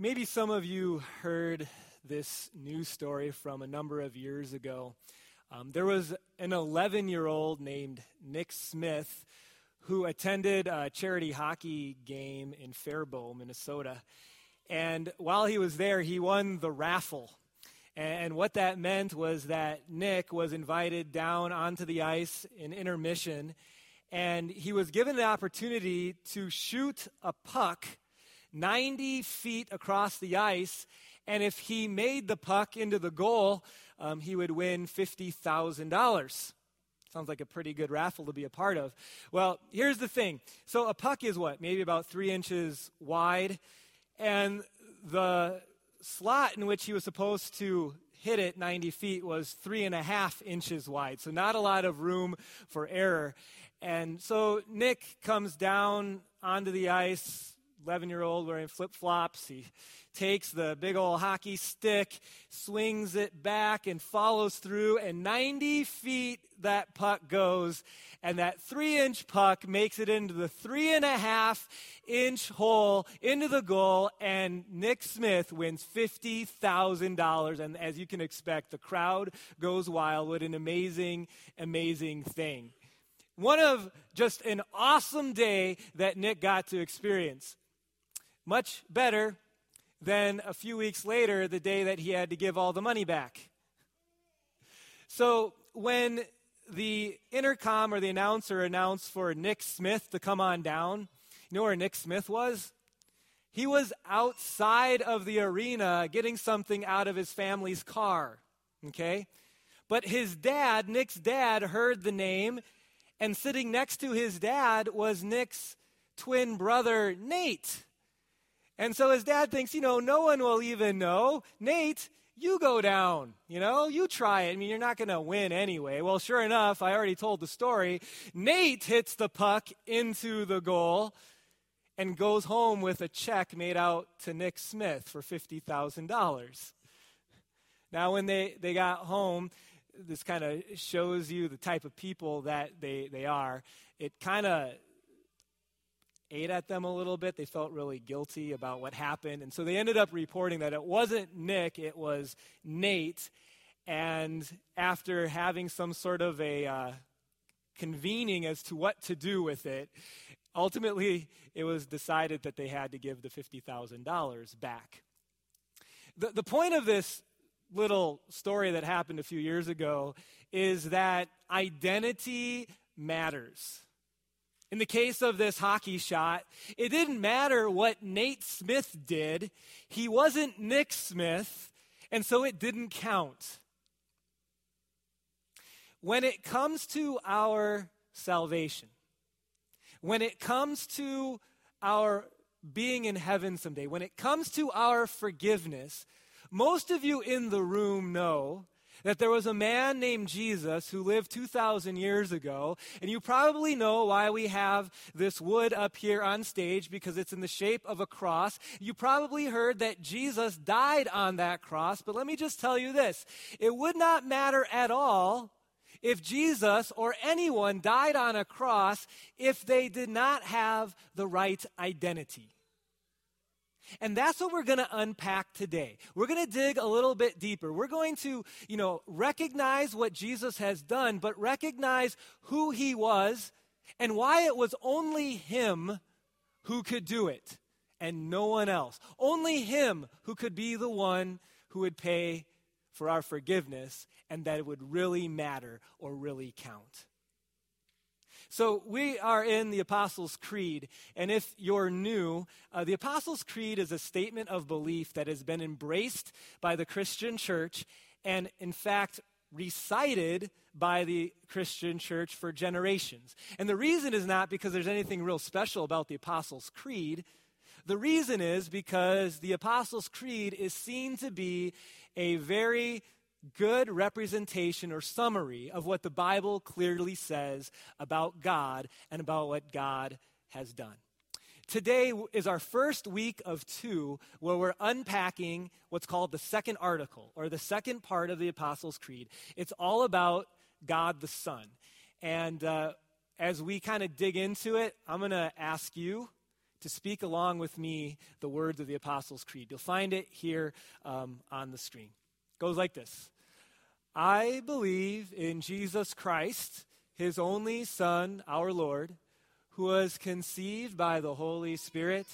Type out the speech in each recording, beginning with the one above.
Maybe some of you heard this news story from a number of years ago. Um, there was an 11 year old named Nick Smith who attended a charity hockey game in Faribault, Minnesota. And while he was there, he won the raffle. And what that meant was that Nick was invited down onto the ice in intermission, and he was given the opportunity to shoot a puck 90 feet across the ice. And if he made the puck into the goal, um, he would win $50,000. Sounds like a pretty good raffle to be a part of. Well, here's the thing. So a puck is what? Maybe about three inches wide. And the slot in which he was supposed to hit it 90 feet was three and a half inches wide. So not a lot of room for error. And so Nick comes down onto the ice 11 year old wearing flip flops. He takes the big old hockey stick, swings it back, and follows through. And 90 feet that puck goes. And that three inch puck makes it into the three and a half inch hole into the goal. And Nick Smith wins $50,000. And as you can expect, the crowd goes wild. What an amazing, amazing thing. One of just an awesome day that Nick got to experience. Much better than a few weeks later, the day that he had to give all the money back. So when the intercom or the announcer announced for Nick Smith to come on down, you know where Nick Smith was? He was outside of the arena getting something out of his family's car. Okay? But his dad, Nick's dad, heard the name, and sitting next to his dad was Nick's twin brother, Nate. And so his dad thinks, you know, no one will even know. Nate, you go down. You know, you try it. I mean, you're not going to win anyway. Well, sure enough, I already told the story. Nate hits the puck into the goal and goes home with a check made out to Nick Smith for $50,000. Now, when they, they got home, this kind of shows you the type of people that they, they are. It kind of ate at them a little bit. They felt really guilty about what happened. And so they ended up reporting that it wasn't Nick, it was Nate. And after having some sort of a uh, convening as to what to do with it, ultimately it was decided that they had to give the $50,000 back. The, the point of this little story that happened a few years ago is that identity matters. In the case of this hockey shot, it didn't matter what Nate Smith did. He wasn't Nick Smith, and so it didn't count. When it comes to our salvation, when it comes to our being in heaven someday, when it comes to our forgiveness, most of you in the room know that there was a man named Jesus who lived 2,000 years ago. And you probably know why we have this wood up here on stage because it's in the shape of a cross. You probably heard that Jesus died on that cross. But let me just tell you this it would not matter at all if Jesus or anyone died on a cross if they did not have the right identity. And that's what we're going to unpack today. We're going to dig a little bit deeper. We're going to, you know, recognize what Jesus has done, but recognize who he was and why it was only him who could do it and no one else. Only him who could be the one who would pay for our forgiveness and that it would really matter or really count. So, we are in the Apostles' Creed, and if you're new, uh, the Apostles' Creed is a statement of belief that has been embraced by the Christian church and, in fact, recited by the Christian church for generations. And the reason is not because there's anything real special about the Apostles' Creed. The reason is because the Apostles' Creed is seen to be a very good representation or summary of what the Bible clearly says about God and about what God has done. Today is our first week of two where we're unpacking what's called the second article or the second part of the Apostles' Creed. It's all about God the Son. And uh, as we kind of dig into it, I'm going to ask you to speak along with me the words of the Apostles' Creed. You'll find it here um, on the screen. Goes like this I believe in Jesus Christ, his only Son, our Lord, who was conceived by the Holy Spirit,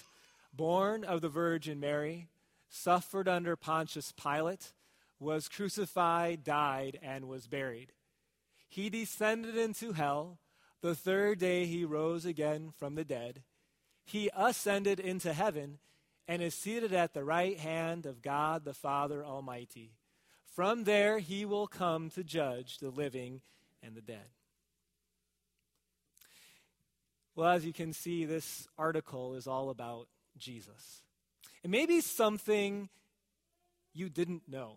born of the Virgin Mary, suffered under Pontius Pilate, was crucified, died, and was buried. He descended into hell. The third day he rose again from the dead he ascended into heaven and is seated at the right hand of God the Father Almighty. From there he will come to judge the living and the dead. Well, as you can see, this article is all about Jesus. It may be something you didn't know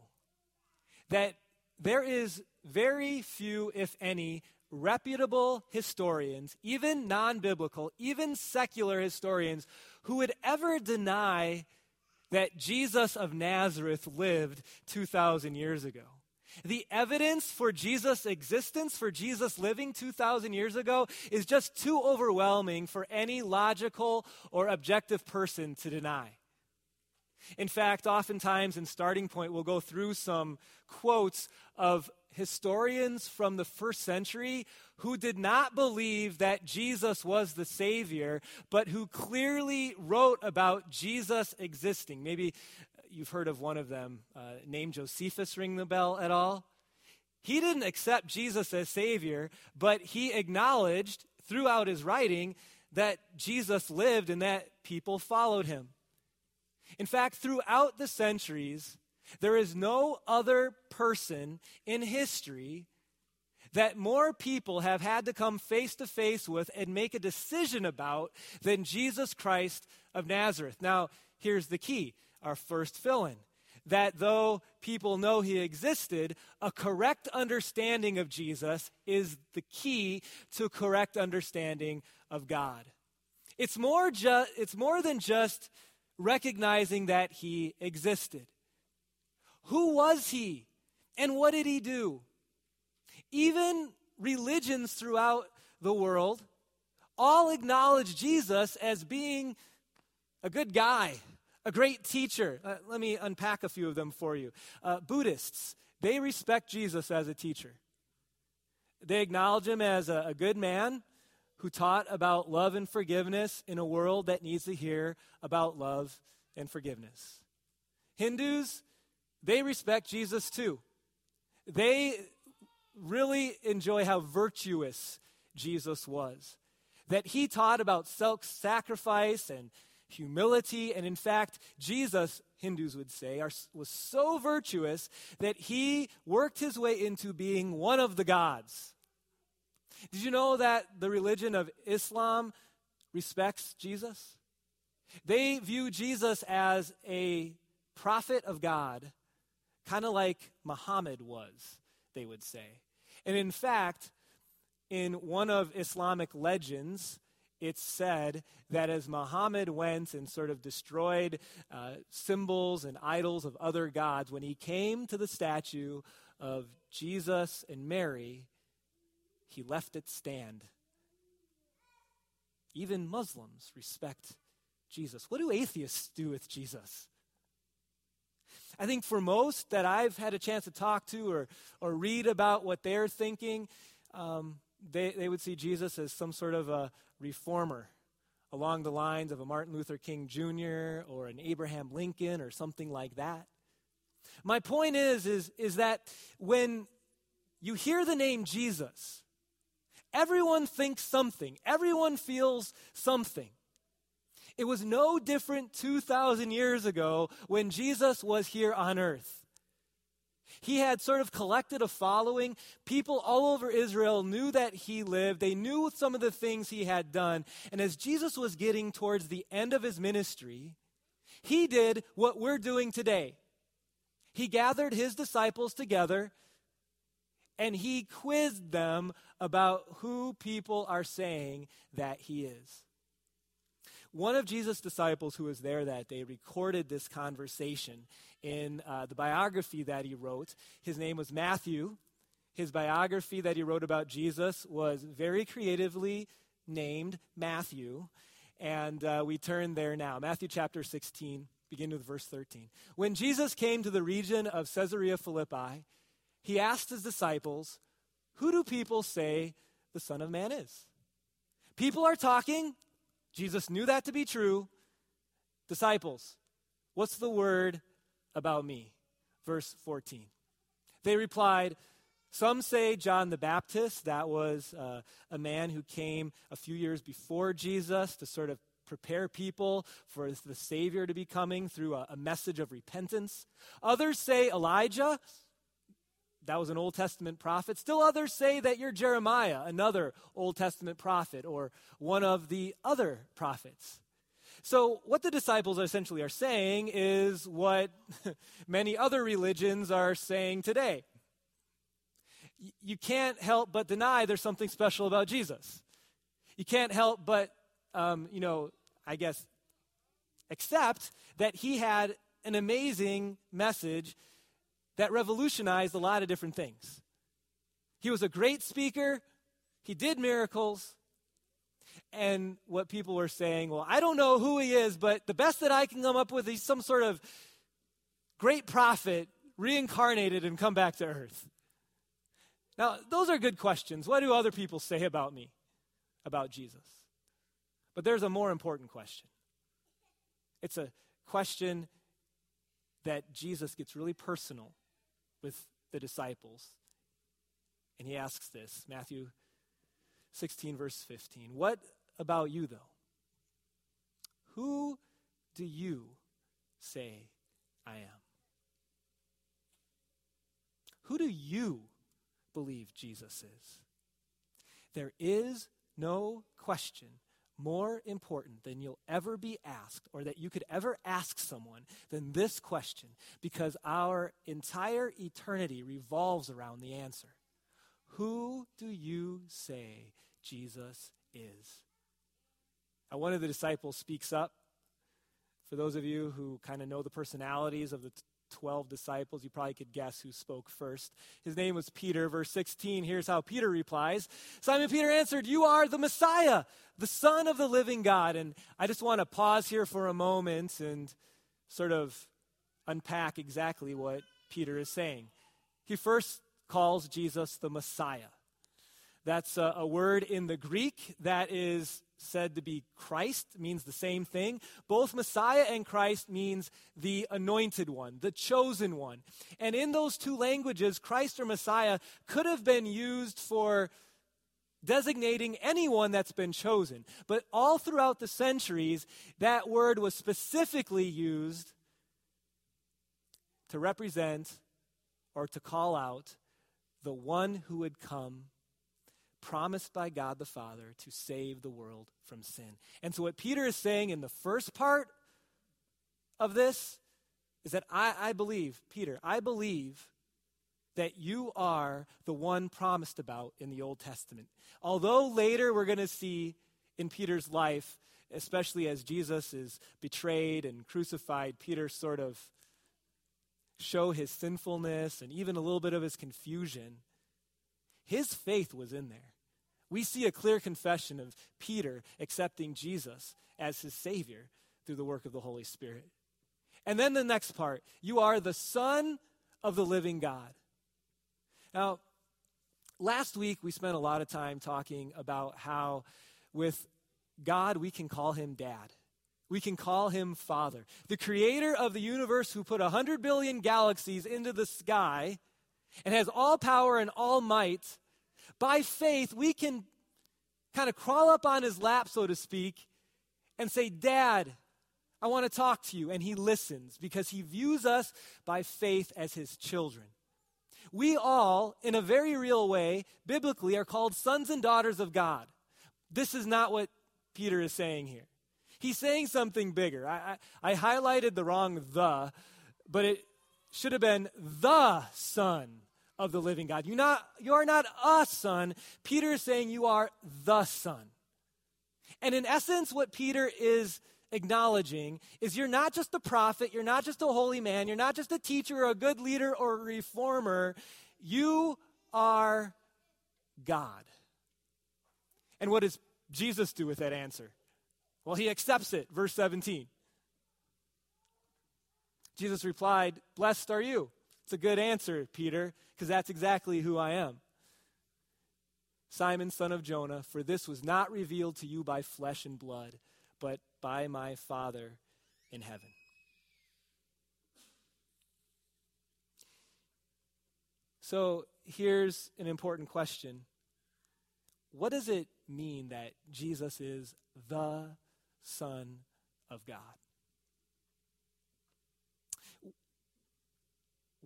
that there is very few, if any, reputable historians, even non biblical, even secular historians, who would ever deny that Jesus of Nazareth lived 2,000 years ago. The evidence for Jesus' existence, for Jesus living 2,000 years ago, is just too overwhelming for any logical or objective person to deny. In fact, oftentimes in Starting Point, we'll go through some quotes of historians from the first century who did not believe that Jesus was the Savior, but who clearly wrote about Jesus existing. Maybe you've heard of one of them uh, named Josephus, ring the bell at all? He didn't accept Jesus as Savior, but he acknowledged throughout his writing that Jesus lived and that people followed him. In fact, throughout the centuries, there is no other person in history that more people have had to come face to face with and make a decision about than Jesus Christ of Nazareth. Now, here's the key our first fill in that though people know he existed, a correct understanding of Jesus is the key to correct understanding of God. It's more, ju- it's more than just recognizing that he existed. Who was he? And what did he do? Even religions throughout the world all acknowledge Jesus as being a good guy, a great teacher. Uh, let me unpack a few of them for you. Uh, Buddhists, they respect Jesus as a teacher. They acknowledge him as a, a good man who taught about love and forgiveness in a world that needs to hear about love and forgiveness. Hindus, they respect Jesus too. They really enjoy how virtuous Jesus was. That he taught about self sacrifice and humility. And in fact, Jesus, Hindus would say, are, was so virtuous that he worked his way into being one of the gods. Did you know that the religion of Islam respects Jesus? They view Jesus as a prophet of God kind of like Muhammad was, they would say. And in fact, in one of Islamic legends, it's said that as Muhammad went and sort of destroyed uh, symbols and idols of other gods, when he came to the statue of Jesus and Mary, he left it stand. Even Muslims respect Jesus. What do atheists do with Jesus? I think for most that I've had a chance to talk to or, or read about what they're thinking, um, they, they would see Jesus as some sort of a reformer along the lines of a Martin Luther King Jr. or an Abraham Lincoln or something like that. My point is, is, is that when you hear the name Jesus, everyone thinks something, everyone feels something. It was no different 2,000 years ago when Jesus was here on earth. He had sort of collected a following. People all over Israel knew that he lived. They knew some of the things he had done. And as Jesus was getting towards the end of his ministry, he did what we're doing today. He gathered his disciples together and he quizzed them about who people are saying that he is. One of Jesus' disciples who was there that day recorded this conversation in uh, the biography that he wrote. His name was Matthew. His biography that he wrote about Jesus was very creatively named Matthew. And uh, we turn there now. Matthew chapter 16, beginning with verse 13. When Jesus came to the region of Caesarea Philippi, he asked his disciples, Who do people say the Son of Man is? People are talking. Jesus knew that to be true. Disciples, what's the word about me? Verse 14. They replied, some say John the Baptist, that was uh, a man who came a few years before Jesus to sort of prepare people for the Savior to be coming through a, a message of repentance. Others say Elijah, that was an Old Testament prophet. Still others say that you're Jeremiah, another Old Testament prophet, or one of the other prophets. So, what the disciples essentially are saying is what many other religions are saying today you can't help but deny there's something special about Jesus. You can't help but, um, you know, I guess, accept that he had an amazing message that revolutionized a lot of different things. He was a great speaker, he did miracles. And what people were saying, well, I don't know who he is, but the best that I can come up with is some sort of great prophet reincarnated and come back to earth. Now, those are good questions. What do other people say about me, about Jesus? But there's a more important question. It's a question that Jesus gets really personal with the disciples. And he asks this Matthew 16, verse 15. What about you, though? Who do you say I am? Who do you believe Jesus is. There is no question more important than you'll ever be asked or that you could ever ask someone than this question because our entire eternity revolves around the answer Who do you say Jesus is? Now, one of the disciples speaks up. For those of you who kind of know the personalities of the 12 disciples. You probably could guess who spoke first. His name was Peter. Verse 16, here's how Peter replies Simon Peter answered, You are the Messiah, the Son of the living God. And I just want to pause here for a moment and sort of unpack exactly what Peter is saying. He first calls Jesus the Messiah. That's a, a word in the Greek that is said to be Christ means the same thing. Both Messiah and Christ means the anointed one, the chosen one. And in those two languages, Christ or Messiah could have been used for designating anyone that's been chosen. But all throughout the centuries, that word was specifically used to represent or to call out the one who would come promised by God the Father to save the world from sin. And so, what Peter is saying in the first part of this is that I, I believe, Peter, I believe that you are the one promised about in the Old Testament. Although later we're going to see in Peter's life, especially as Jesus is betrayed and crucified, Peter sort of show his sinfulness and even a little bit of his confusion. His faith was in there we see a clear confession of Peter accepting Jesus as his Savior through the work of the Holy Spirit. And then the next part you are the Son of the living God. Now, last week we spent a lot of time talking about how with God we can call him Dad. We can call him Father. The creator of the universe who put 100 billion galaxies into the sky and has all power and all might by faith, we can kind of crawl up on his lap, so to speak, and say, Dad, I want to talk to you. And he listens because he views us by faith as his children. We all, in a very real way, biblically, are called sons and daughters of God. This is not what Peter is saying here. He's saying something bigger. I, I, I highlighted the wrong the, but it should have been the Son of the living God. You're not you are not a son. Peter is saying you are the son. And in essence, what Peter is acknowledging is you're not just a prophet, you're not just a holy man, you're not just a teacher or a good leader or a reformer. You are God. And what does Jesus do with that answer? Well, he accepts it. Verse 17. Jesus replied, Blessed are you. It's a good answer, Peter, because that's exactly who I am. Simon, son of Jonah, for this was not revealed to you by flesh and blood, but by my Father in heaven. So here's an important question What does it mean that Jesus is the Son of God?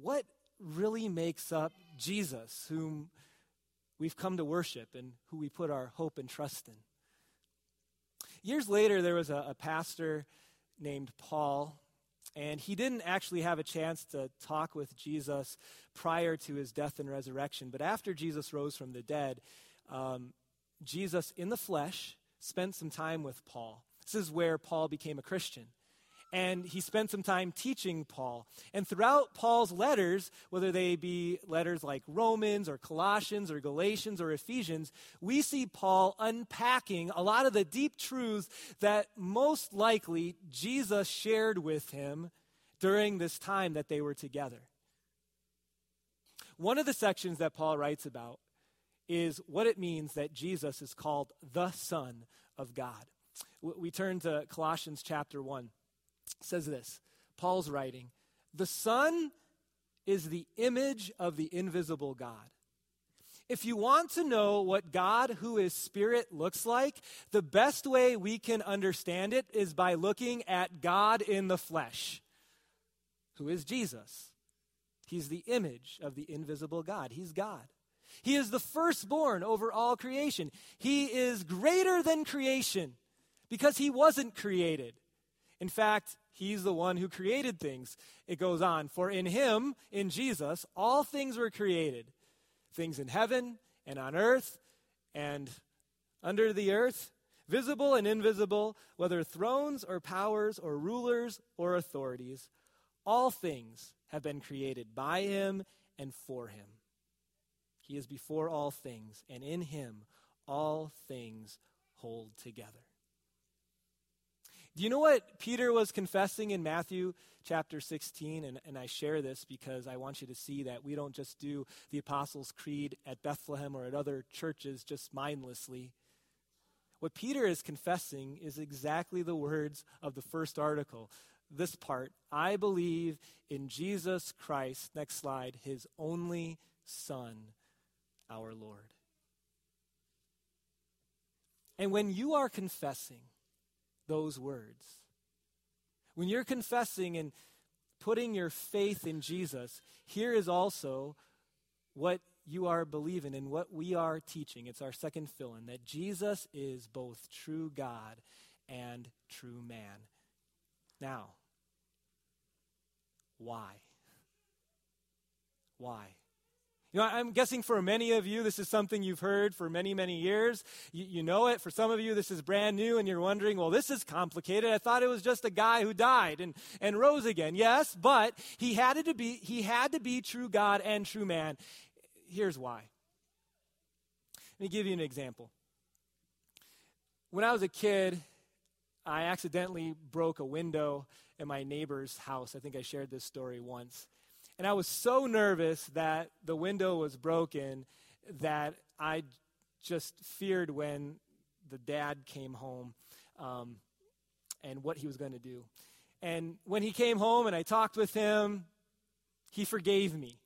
What really makes up Jesus, whom we've come to worship and who we put our hope and trust in? Years later, there was a, a pastor named Paul and he didn't actually have a chance to talk with Jesus prior to his death and resurrection. But after Jesus rose from the dead, um, Jesus in the flesh spent some time with Paul. This is where Paul became a Christian and he spent some time teaching Paul. And throughout Paul's letters, whether they be letters like Romans or Colossians or Galatians or Ephesians, we see Paul unpacking a lot of the deep truths that most likely Jesus shared with him during this time that they were together. One of the sections that Paul writes about is what it means that Jesus is called the Son of God. We turn to Colossians chapter 1 says this Paul's writing, The Son is the image of the invisible God. If you want to know what God, who is spirit, looks like, the best way we can understand it is by looking at God in the flesh, who is Jesus. He's the image of the invisible God. He's God. He is the firstborn over all creation. He is greater than creation because he wasn't created. In fact, He's the one who created things. It goes on. For in him, in Jesus, all things were created things in heaven and on earth and under the earth, visible and invisible, whether thrones or powers or rulers or authorities. All things have been created by him and for him. He is before all things, and in him all things hold together. Do you know what Peter was confessing in Matthew chapter 16? And, and I share this because I want you to see that we don't just do the Apostles' Creed at Bethlehem or at other churches just mindlessly. What Peter is confessing is exactly the words of the first article. This part I believe in Jesus Christ, next slide, his only Son, our Lord. And when you are confessing, those words. When you're confessing and putting your faith in Jesus, here is also what you are believing and what we are teaching. It's our second fill in that Jesus is both true God and true man. Now, why? Why? You know, I'm guessing for many of you, this is something you've heard for many, many years. You, you, know it. For some of you, this is brand new, and you're wondering, well, this is complicated. I thought it was just a guy who died and, and rose again. Yes, but he had to be he had to be true God and true man. Here's why. Let me give you an example. When I was a kid, I accidentally broke a window in my neighbor's house. I think I shared this story once. And I was so nervous that the window was broken that I just feared when the dad came home um, and what he was going to do. And when he came home and I talked with him, he forgave me.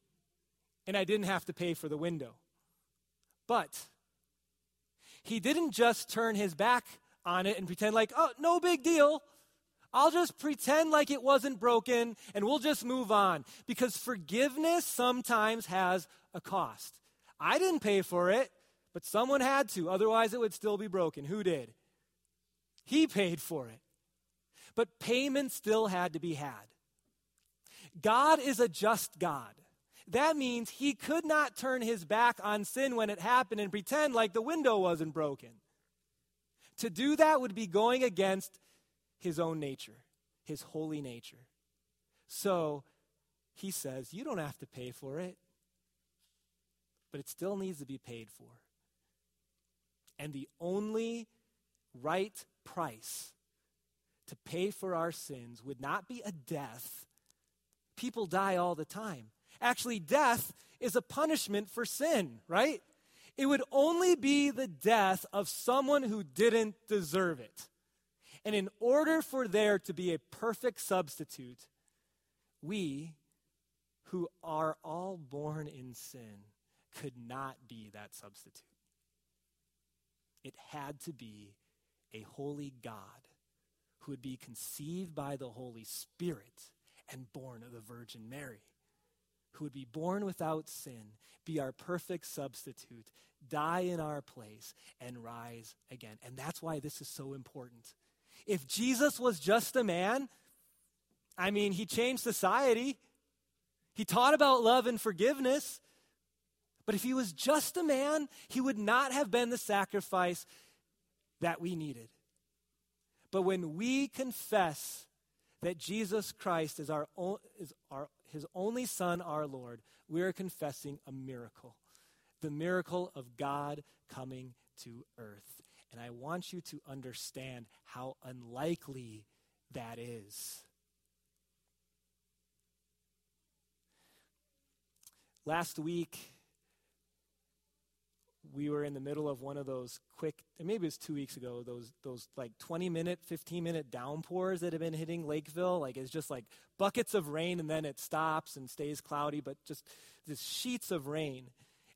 And I didn't have to pay for the window. But he didn't just turn his back on it and pretend like, oh, no big deal. I'll just pretend like it wasn't broken and we'll just move on. Because forgiveness sometimes has a cost. I didn't pay for it, but someone had to. Otherwise, it would still be broken. Who did? He paid for it. But payment still had to be had. God is a just God. That means he could not turn his back on sin when it happened and pretend like the window wasn't broken. To do that would be going against his own nature, his holy nature. So he says, You don't have to pay for it, but it still needs to be paid for. And the only right price to pay for our sins would not be a death. People die all the time. Actually, death is a punishment for sin, right? It would only be the death of someone who didn't deserve it. And in order for there to be a perfect substitute, we, who are all born in sin, could not be that substitute. It had to be a holy God who would be conceived by the Holy Spirit and born of the Virgin Mary, who would be born without sin, be our perfect substitute, die in our place, and rise again. And that's why this is so important. If Jesus was just a man, I mean, he changed society. He taught about love and forgiveness. But if he was just a man, he would not have been the sacrifice that we needed. But when we confess that Jesus Christ is, our, is our, his only Son, our Lord, we are confessing a miracle the miracle of God coming to earth. And I want you to understand how unlikely that is. Last week, we were in the middle of one of those quick, maybe it was two weeks ago, those, those like 20 minute, 15 minute downpours that have been hitting Lakeville. Like it's just like buckets of rain and then it stops and stays cloudy, but just this sheets of rain.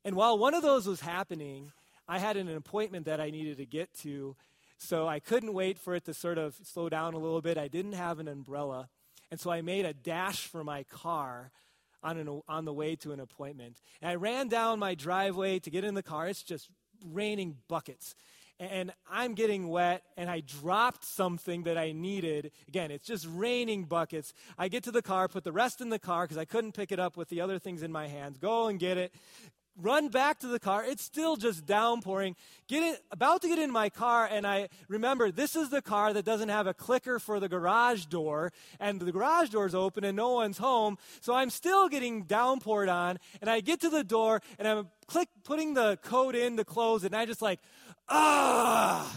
And while one of those was happening, I had an appointment that I needed to get to. So I couldn't wait for it to sort of slow down a little bit. I didn't have an umbrella. And so I made a dash for my car on, an, on the way to an appointment. And I ran down my driveway to get in the car. It's just raining buckets. And I'm getting wet, and I dropped something that I needed. Again, it's just raining buckets. I get to the car, put the rest in the car because I couldn't pick it up with the other things in my hands. Go and get it run back to the car. It's still just downpouring. Get in, about to get in my car, and I remember this is the car that doesn't have a clicker for the garage door, and the garage door's open and no one's home. So I'm still getting downpoured on, and I get to the door, and I'm click putting the code in to close and I just like, ah,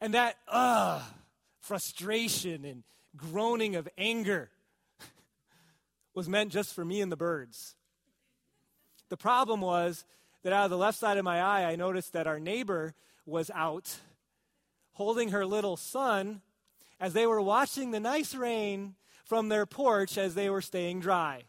and that ah, frustration and groaning of anger was meant just for me and the birds. The problem was that out of the left side of my eye, I noticed that our neighbor was out holding her little son as they were watching the nice rain from their porch as they were staying dry.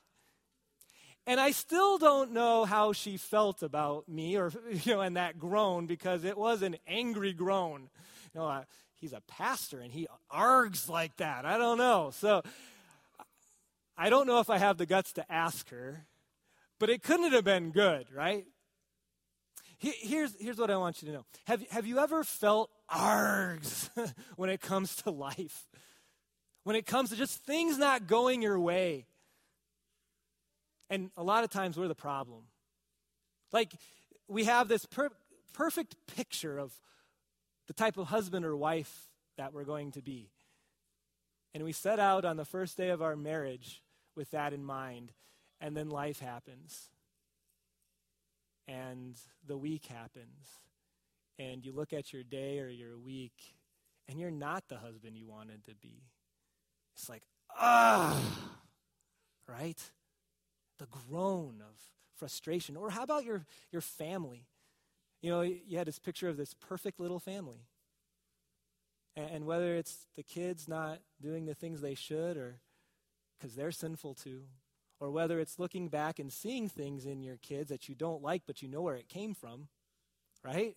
And I still don't know how she felt about me or, you know, and that groan because it was an angry groan. You know, uh, he's a pastor and he args like that. I don't know. So I don't know if I have the guts to ask her but it couldn't have been good, right? Here's, here's what I want you to know. Have, have you ever felt args when it comes to life? When it comes to just things not going your way? And a lot of times we're the problem. Like, we have this per- perfect picture of the type of husband or wife that we're going to be. And we set out on the first day of our marriage with that in mind and then life happens. And the week happens. And you look at your day or your week, and you're not the husband you wanted to be. It's like, ah, right? The groan of frustration. Or how about your, your family? You know, you had this picture of this perfect little family. And, and whether it's the kids not doing the things they should or because they're sinful too, or whether it's looking back and seeing things in your kids that you don't like, but you know where it came from, right?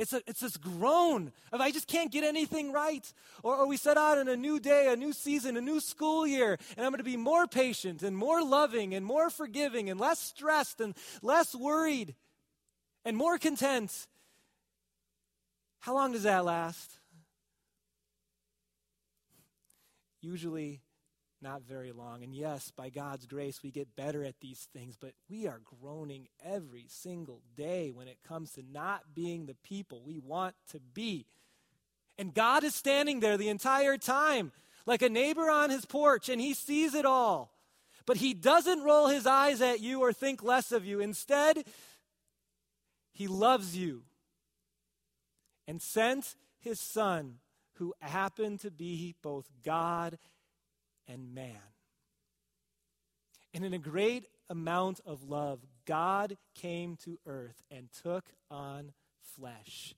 It's, a, it's this groan of I just can't get anything right. Or, or we set out on a new day, a new season, a new school year, and I'm going to be more patient and more loving and more forgiving and less stressed and less worried and more content. How long does that last? Usually not very long. And yes, by God's grace, we get better at these things, but we are groaning every single day when it comes to not being the people we want to be. And God is standing there the entire time, like a neighbor on his porch, and he sees it all. But he doesn't roll his eyes at you or think less of you. Instead, he loves you and sent his son who happened to be both God and man. And in a great amount of love, God came to earth and took on flesh.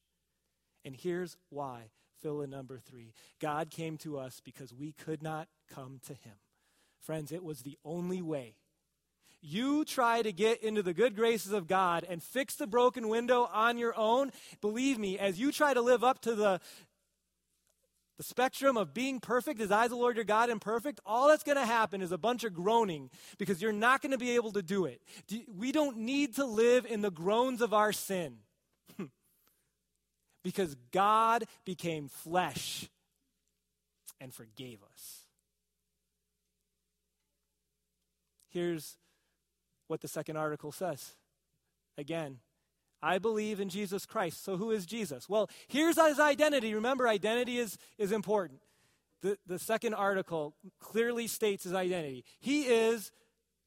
And here's why. Fill in number three. God came to us because we could not come to him. Friends, it was the only way. You try to get into the good graces of God and fix the broken window on your own. Believe me, as you try to live up to the, the spectrum of being perfect as I, the Lord your God, imperfect, all that's going to happen is a bunch of groaning because you're not going to be able to do it. We don't need to live in the groans of our sin because God became flesh and forgave us. Here's what the second article says. Again, I believe in Jesus Christ. So who is Jesus? Well, here's his identity. Remember, identity is, is important. The, the second article clearly states his identity. He is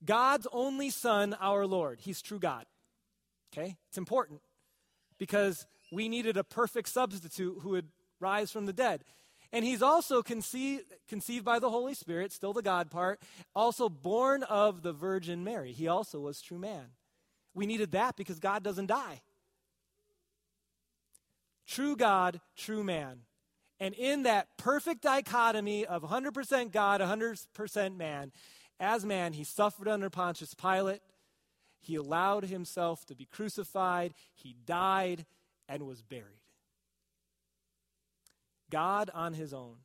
God's only Son, our Lord. He's true God. Okay? It's important because we needed a perfect substitute who would rise from the dead. And he's also conceived, conceived by the Holy Spirit, still the God part, also born of the Virgin Mary. He also was true man. We needed that because God doesn't die. True God, true man. And in that perfect dichotomy of 100% God, 100% man, as man, he suffered under Pontius Pilate. He allowed himself to be crucified. He died and was buried. God on his own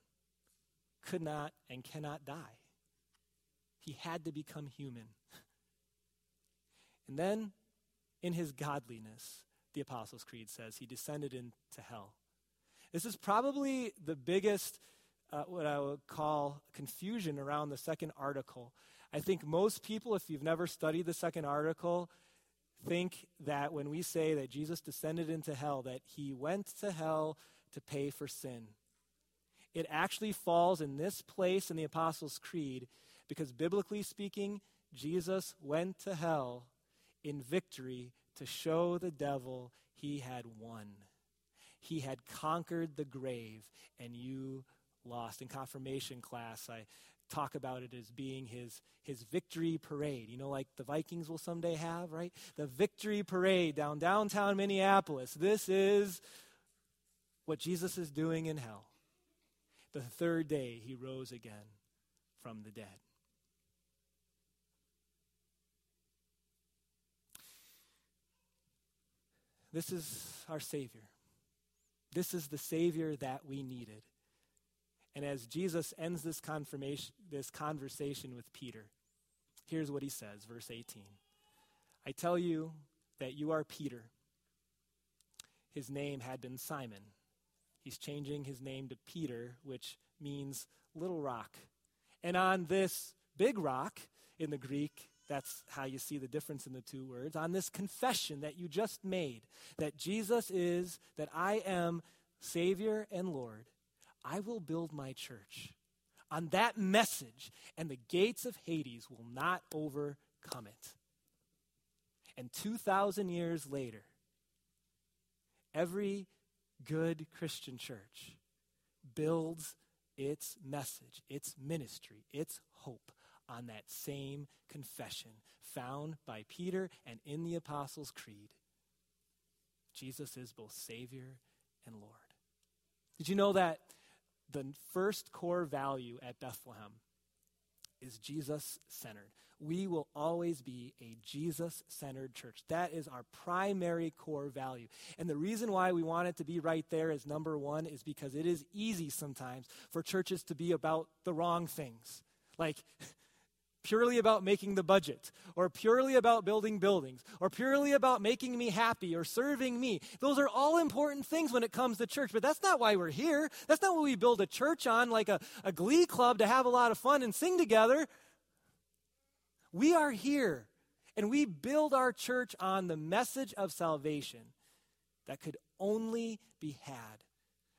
could not and cannot die. He had to become human. And then, in his godliness, the Apostles' Creed says, he descended into hell. This is probably the biggest, uh, what I would call, confusion around the second article. I think most people, if you've never studied the second article, think that when we say that Jesus descended into hell, that he went to hell to pay for sin. It actually falls in this place in the Apostles' Creed because, biblically speaking, Jesus went to hell in victory to show the devil he had won. He had conquered the grave, and you lost. In confirmation class, I talk about it as being his, his victory parade. You know, like the Vikings will someday have, right? The victory parade down downtown Minneapolis. This is what Jesus is doing in hell. The third day, he rose again from the dead. This is our Savior. This is the Savior that we needed. And as Jesus ends this, confirmation, this conversation with Peter, here's what he says, verse 18 I tell you that you are Peter. His name had been Simon. He's changing his name to Peter, which means little rock. And on this big rock in the Greek, that's how you see the difference in the two words. On this confession that you just made, that Jesus is, that I am Savior and Lord, I will build my church. On that message, and the gates of Hades will not overcome it. And 2,000 years later, every good Christian church builds its message, its ministry, its hope on that same confession found by Peter and in the Apostles' Creed. Jesus is both Savior and Lord. Did you know that the first core value at Bethlehem is Jesus centered? we will always be a Jesus centered church. That is our primary core value. And the reason why we want it to be right there as number one is because it is easy sometimes for churches to be about the wrong things. Like, purely about making the budget, or purely about building buildings, or purely about making me happy or serving me. Those are all important things when it comes to church, but that's not why we're here. That's not what we build a church on, like a, a glee club to have a lot of fun and sing together. We are here, and we build our church on the message of salvation that could only be had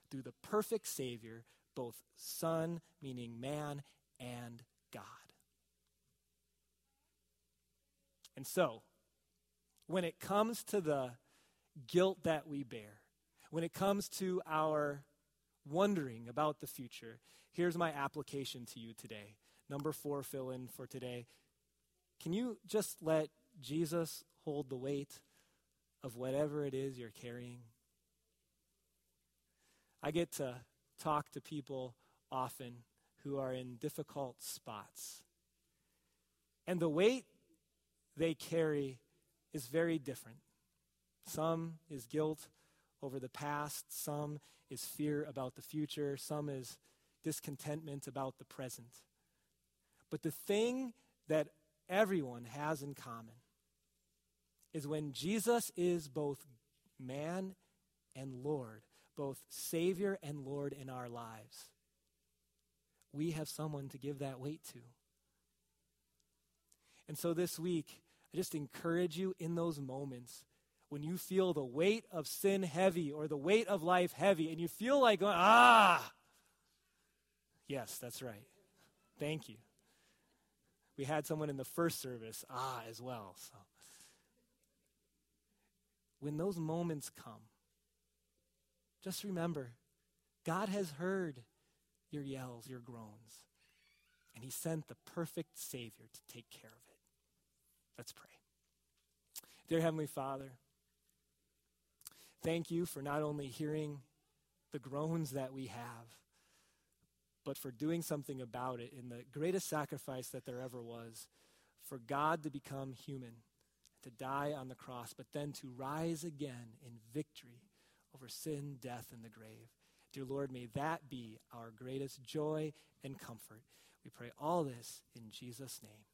through the perfect Savior, both Son, meaning man, and God. And so, when it comes to the guilt that we bear, when it comes to our wondering about the future, here's my application to you today. Number four, fill in for today. Can you just let Jesus hold the weight of whatever it is you're carrying? I get to talk to people often who are in difficult spots. And the weight they carry is very different. Some is guilt over the past, some is fear about the future, some is discontentment about the present. But the thing that everyone has in common is when Jesus is both man and Lord, both Savior and Lord in our lives, we have someone to give that weight to. And so this week, I just encourage you in those moments when you feel the weight of sin heavy or the weight of life heavy and you feel like, ah, yes, that's right. Thank you. We had someone in the first service, ah, as well. So when those moments come, just remember God has heard your yells, your groans, and He sent the perfect Savior to take care of it. Let's pray. Dear Heavenly Father, thank you for not only hearing the groans that we have, but for doing something about it in the greatest sacrifice that there ever was for God to become human to die on the cross, but then to rise again in victory over sin, death, and the grave. Dear Lord, may that be our greatest joy and comfort. We pray all this in Jesus' name.